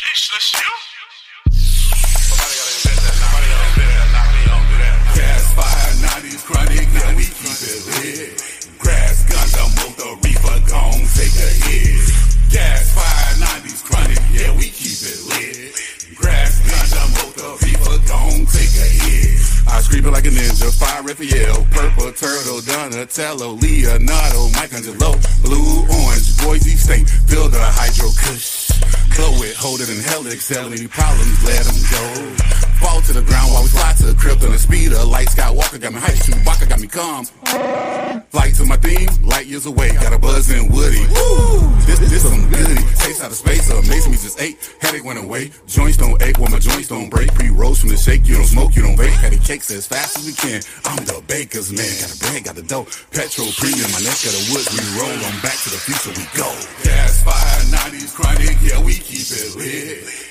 Sheesh, that's you? Gas fire, 90s chronic, we keep it lit. Grass, gon' take a hit. Gas fire, 90s chronic, yeah, we keep it lit. Grass, gon' take a hit. I like a ninja, fire Raphael, purple turtle, Donatello, Leonardo, Michelangelo, blue, orange, Blow it, hold it, inhale it, exhale any problems, let them go. Fall to the ground while we fly to the crypt on the speeder. Light Skywalker got me hype, Chewbacca got me calm. Flight to my theme, light years away, got a buzz in Woody. Woo! This, this some goody. Taste out of space, amazing me just ate. Headache went away, joints don't ache, well my joints don't break. Pre rolls from the shake, you don't smoke, you don't vape. Patty cakes as fast as we can. I'm the baker's man, got the bread, got the dough. Petrol premium, my neck got the woods, we roll on back to the future, we go. Gas fire, 90s chronic, we it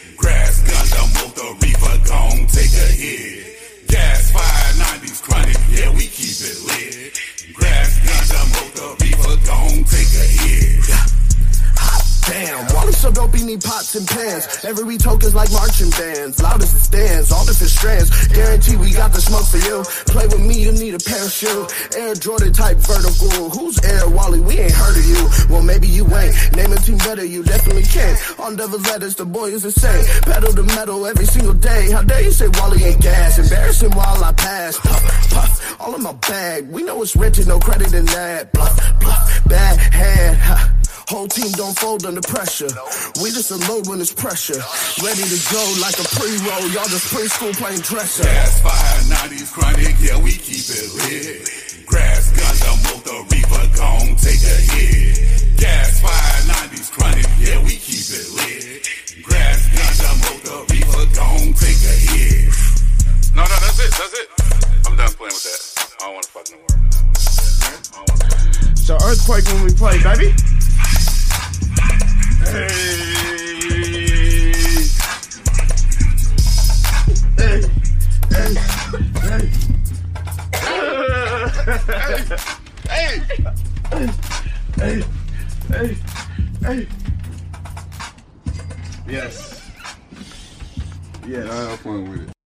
so dope he need pots and pans. Every token's like marching bands. Loud as it stands, all different strands. Guarantee we got the smoke for you. Play with me, you need a parachute. Air Jordan type vertical. Who's Air Wally? We ain't heard of you. Well, maybe you ain't. Name a team better, you definitely can't. On devil's letters, the boy is insane. Pedal to metal every single day. How dare you say Wally ain't gas? Embarrassing while I pass. Puff, puff, all in my bag. We know it's rented, no credit in that. Bluff, bluff, bad hand. Ha. Whole team don't fold under pressure. We just unload when it's pressure. Ready to go like a pre-roll. Y'all just preschool playing dresser. Gas fire, 90s chronic, yeah, we keep it lit. Grass, ganja, motor, reefer, gon' take a hit. Gas fire, 90s chronic, yeah, we keep it lit. Grass, ganja, motor, reefer, gon' take a hit. No, no, that's it. That's it. I'm done playing with that. I don't want to fuck no more. I don't want to fuck. So earthquake when we play, baby. Hey. Hey. Hey. Hey. Yes. Yes. I have fun with it.